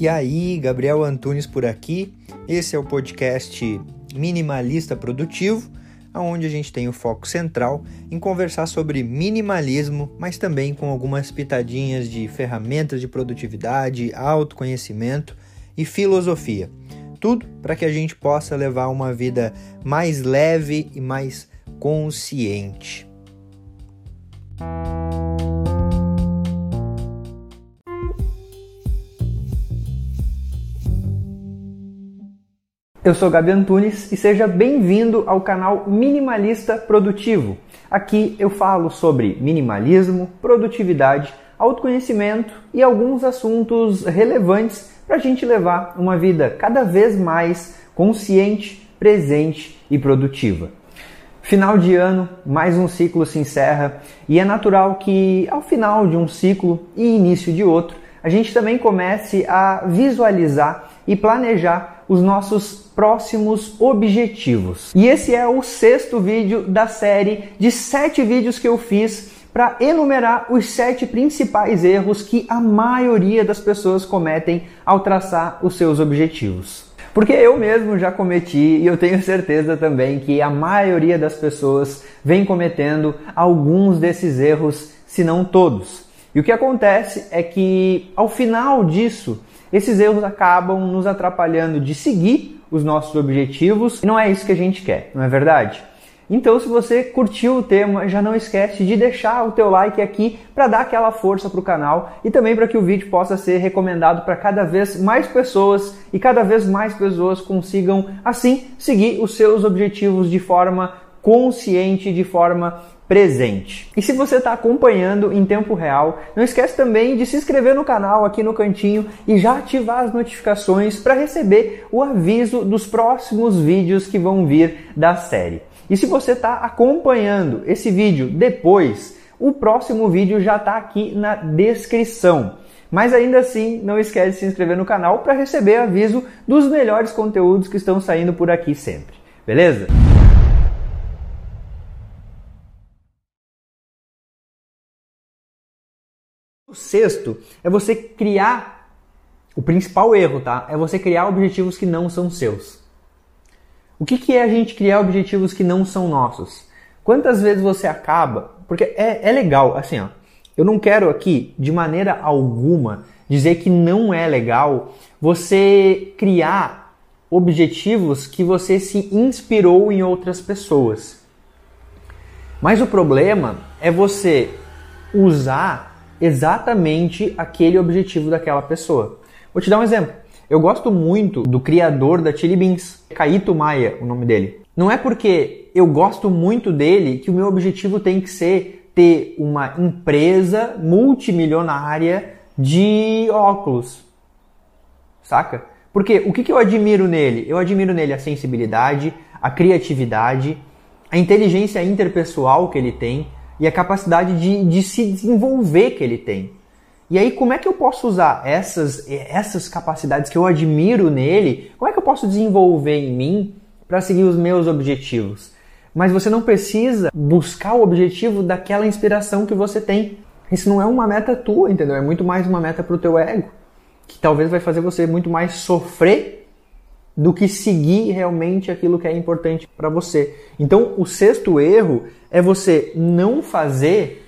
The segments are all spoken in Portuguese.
E aí, Gabriel Antunes por aqui. Esse é o podcast Minimalista Produtivo, onde a gente tem o foco central em conversar sobre minimalismo, mas também com algumas pitadinhas de ferramentas de produtividade, autoconhecimento e filosofia. Tudo para que a gente possa levar uma vida mais leve e mais consciente. Eu sou Gabi Antunes e seja bem-vindo ao canal Minimalista Produtivo. Aqui eu falo sobre minimalismo, produtividade, autoconhecimento e alguns assuntos relevantes para a gente levar uma vida cada vez mais consciente, presente e produtiva. Final de ano, mais um ciclo se encerra e é natural que ao final de um ciclo e início de outro, a gente também comece a visualizar e planejar os nossos próximos objetivos. E esse é o sexto vídeo da série de sete vídeos que eu fiz para enumerar os sete principais erros que a maioria das pessoas cometem ao traçar os seus objetivos. Porque eu mesmo já cometi e eu tenho certeza também que a maioria das pessoas vem cometendo alguns desses erros, se não todos. E o que acontece é que ao final disso, esses erros acabam nos atrapalhando de seguir os nossos objetivos e não é isso que a gente quer, não é verdade? Então, se você curtiu o tema, já não esquece de deixar o teu like aqui para dar aquela força para o canal e também para que o vídeo possa ser recomendado para cada vez mais pessoas e cada vez mais pessoas consigam assim seguir os seus objetivos de forma consciente, de forma presente. E se você está acompanhando em tempo real, não esquece também de se inscrever no canal aqui no cantinho e já ativar as notificações para receber o aviso dos próximos vídeos que vão vir da série. E se você está acompanhando esse vídeo depois, o próximo vídeo já está aqui na descrição. Mas ainda assim, não esquece de se inscrever no canal para receber aviso dos melhores conteúdos que estão saindo por aqui sempre. Beleza? Sexto é você criar o principal erro, tá? É você criar objetivos que não são seus. O que, que é a gente criar objetivos que não são nossos? Quantas vezes você acaba? Porque é, é legal, assim, ó. Eu não quero aqui, de maneira alguma, dizer que não é legal você criar objetivos que você se inspirou em outras pessoas. Mas o problema é você usar exatamente aquele objetivo daquela pessoa. Vou te dar um exemplo. Eu gosto muito do criador da Chili Beans, Kaito Maia, o nome dele. Não é porque eu gosto muito dele que o meu objetivo tem que ser ter uma empresa multimilionária de óculos. Saca? Porque o que, que eu admiro nele? Eu admiro nele a sensibilidade, a criatividade, a inteligência interpessoal que ele tem, e a capacidade de, de se desenvolver que ele tem. E aí, como é que eu posso usar essas, essas capacidades que eu admiro nele? Como é que eu posso desenvolver em mim para seguir os meus objetivos? Mas você não precisa buscar o objetivo daquela inspiração que você tem. Isso não é uma meta tua, entendeu? É muito mais uma meta para o teu ego, que talvez vai fazer você muito mais sofrer do que seguir realmente aquilo que é importante para você. Então, o sexto erro é você não fazer,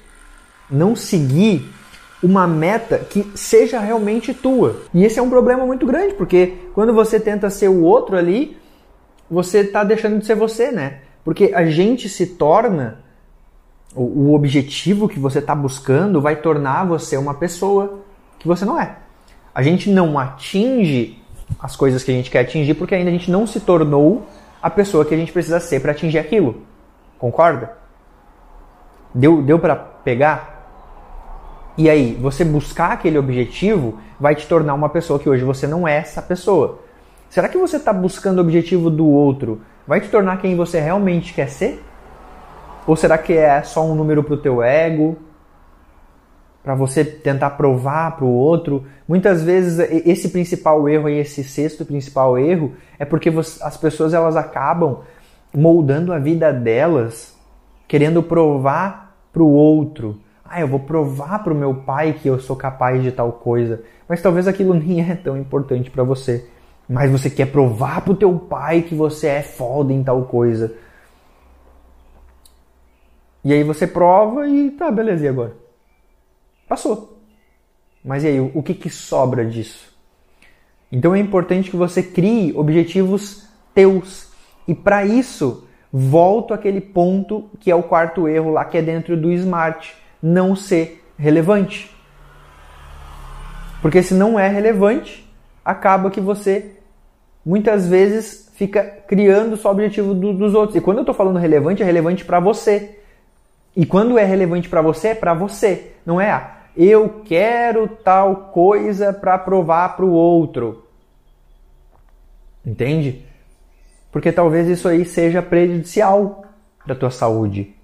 não seguir uma meta que seja realmente tua. E esse é um problema muito grande, porque quando você tenta ser o outro ali, você está deixando de ser você, né? Porque a gente se torna o, objetivo que você está buscando vai tornar você uma pessoa que você não é. A gente não atinge as coisas que a gente quer atingir porque ainda a gente não se tornou a pessoa que a gente precisa ser para atingir aquilo. Concorda? Deu, deu para pegar? E aí, você buscar aquele objetivo vai te tornar uma pessoa que hoje você não é essa pessoa. Será que você está buscando o objetivo do outro vai te tornar quem você realmente quer ser? Ou será que é só um número para o teu ego? Para você tentar provar para o outro. Muitas vezes esse principal erro e esse sexto principal erro é porque as pessoas elas acabam moldando a vida delas, querendo provar para o outro. Ah, eu vou provar para o meu pai que eu sou capaz de tal coisa. Mas talvez aquilo nem é tão importante para você. Mas você quer provar para o teu pai que você é foda em tal coisa. E aí você prova e tá, beleza, e agora? Passou. Mas e aí, o que, que sobra disso? Então é importante que você crie objetivos teus. E para isso, volto àquele ponto que é o quarto erro lá que é dentro do smart, não ser relevante. Porque se não é relevante, acaba que você muitas vezes fica criando só o objetivo do, dos outros. E quando eu estou falando relevante, é relevante para você. E quando é relevante para você, é para você. Não é, ah, eu quero tal coisa para provar para o outro. Entende? Porque talvez isso aí seja prejudicial para tua saúde.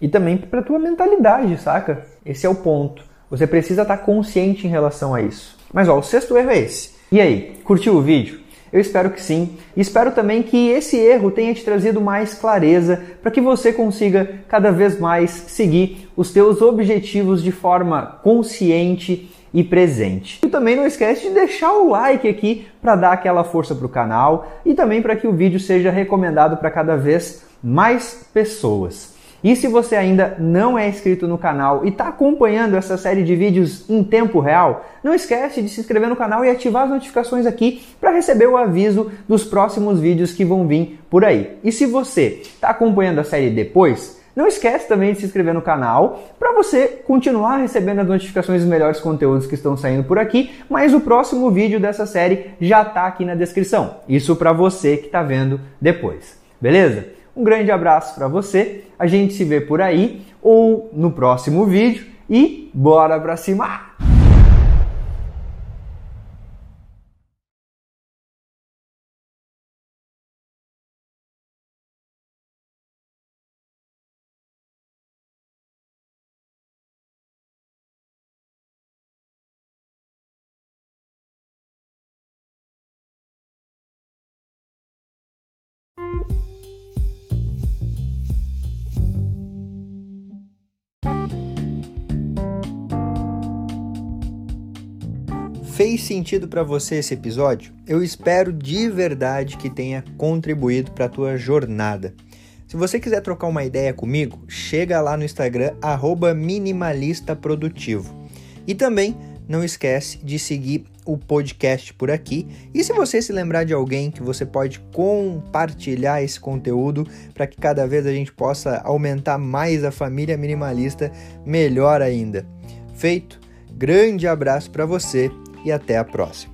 E também para tua mentalidade, saca? Esse é o ponto. Você precisa estar tá consciente em relação a isso. Mas ó, o sexto erro é esse. E aí, curtiu o vídeo? Eu espero que sim. E espero também que esse erro tenha te trazido mais clareza para que você consiga cada vez mais seguir os teus objetivos de forma consciente e presente. E também não esquece de deixar o like aqui para dar aquela força para o canal e também para que o vídeo seja recomendado para cada vez mais pessoas. E se você ainda não é inscrito no canal e está acompanhando essa série de vídeos em tempo real, não esquece de se inscrever no canal e ativar as notificações aqui para receber o aviso dos próximos vídeos que vão vir por aí. E se você está acompanhando a série depois, não esquece também de se inscrever no canal para você continuar recebendo as notificações dos melhores conteúdos que estão saindo por aqui, mas o próximo vídeo dessa série já está aqui na descrição. Isso para você que está vendo depois. Beleza? Um grande abraço para você. A gente se vê por aí ou no próximo vídeo e bora pra cima! Fez sentido para você esse episódio? Eu espero de verdade que tenha contribuído para a tua jornada. Se você quiser trocar uma ideia comigo, chega lá no Instagram @minimalistaprodutivo. E também não esquece de seguir o podcast por aqui. E se você se lembrar de alguém que você pode compartilhar esse conteúdo para que cada vez a gente possa aumentar mais a família minimalista, melhor ainda. Feito. Grande abraço para você e até a próxima.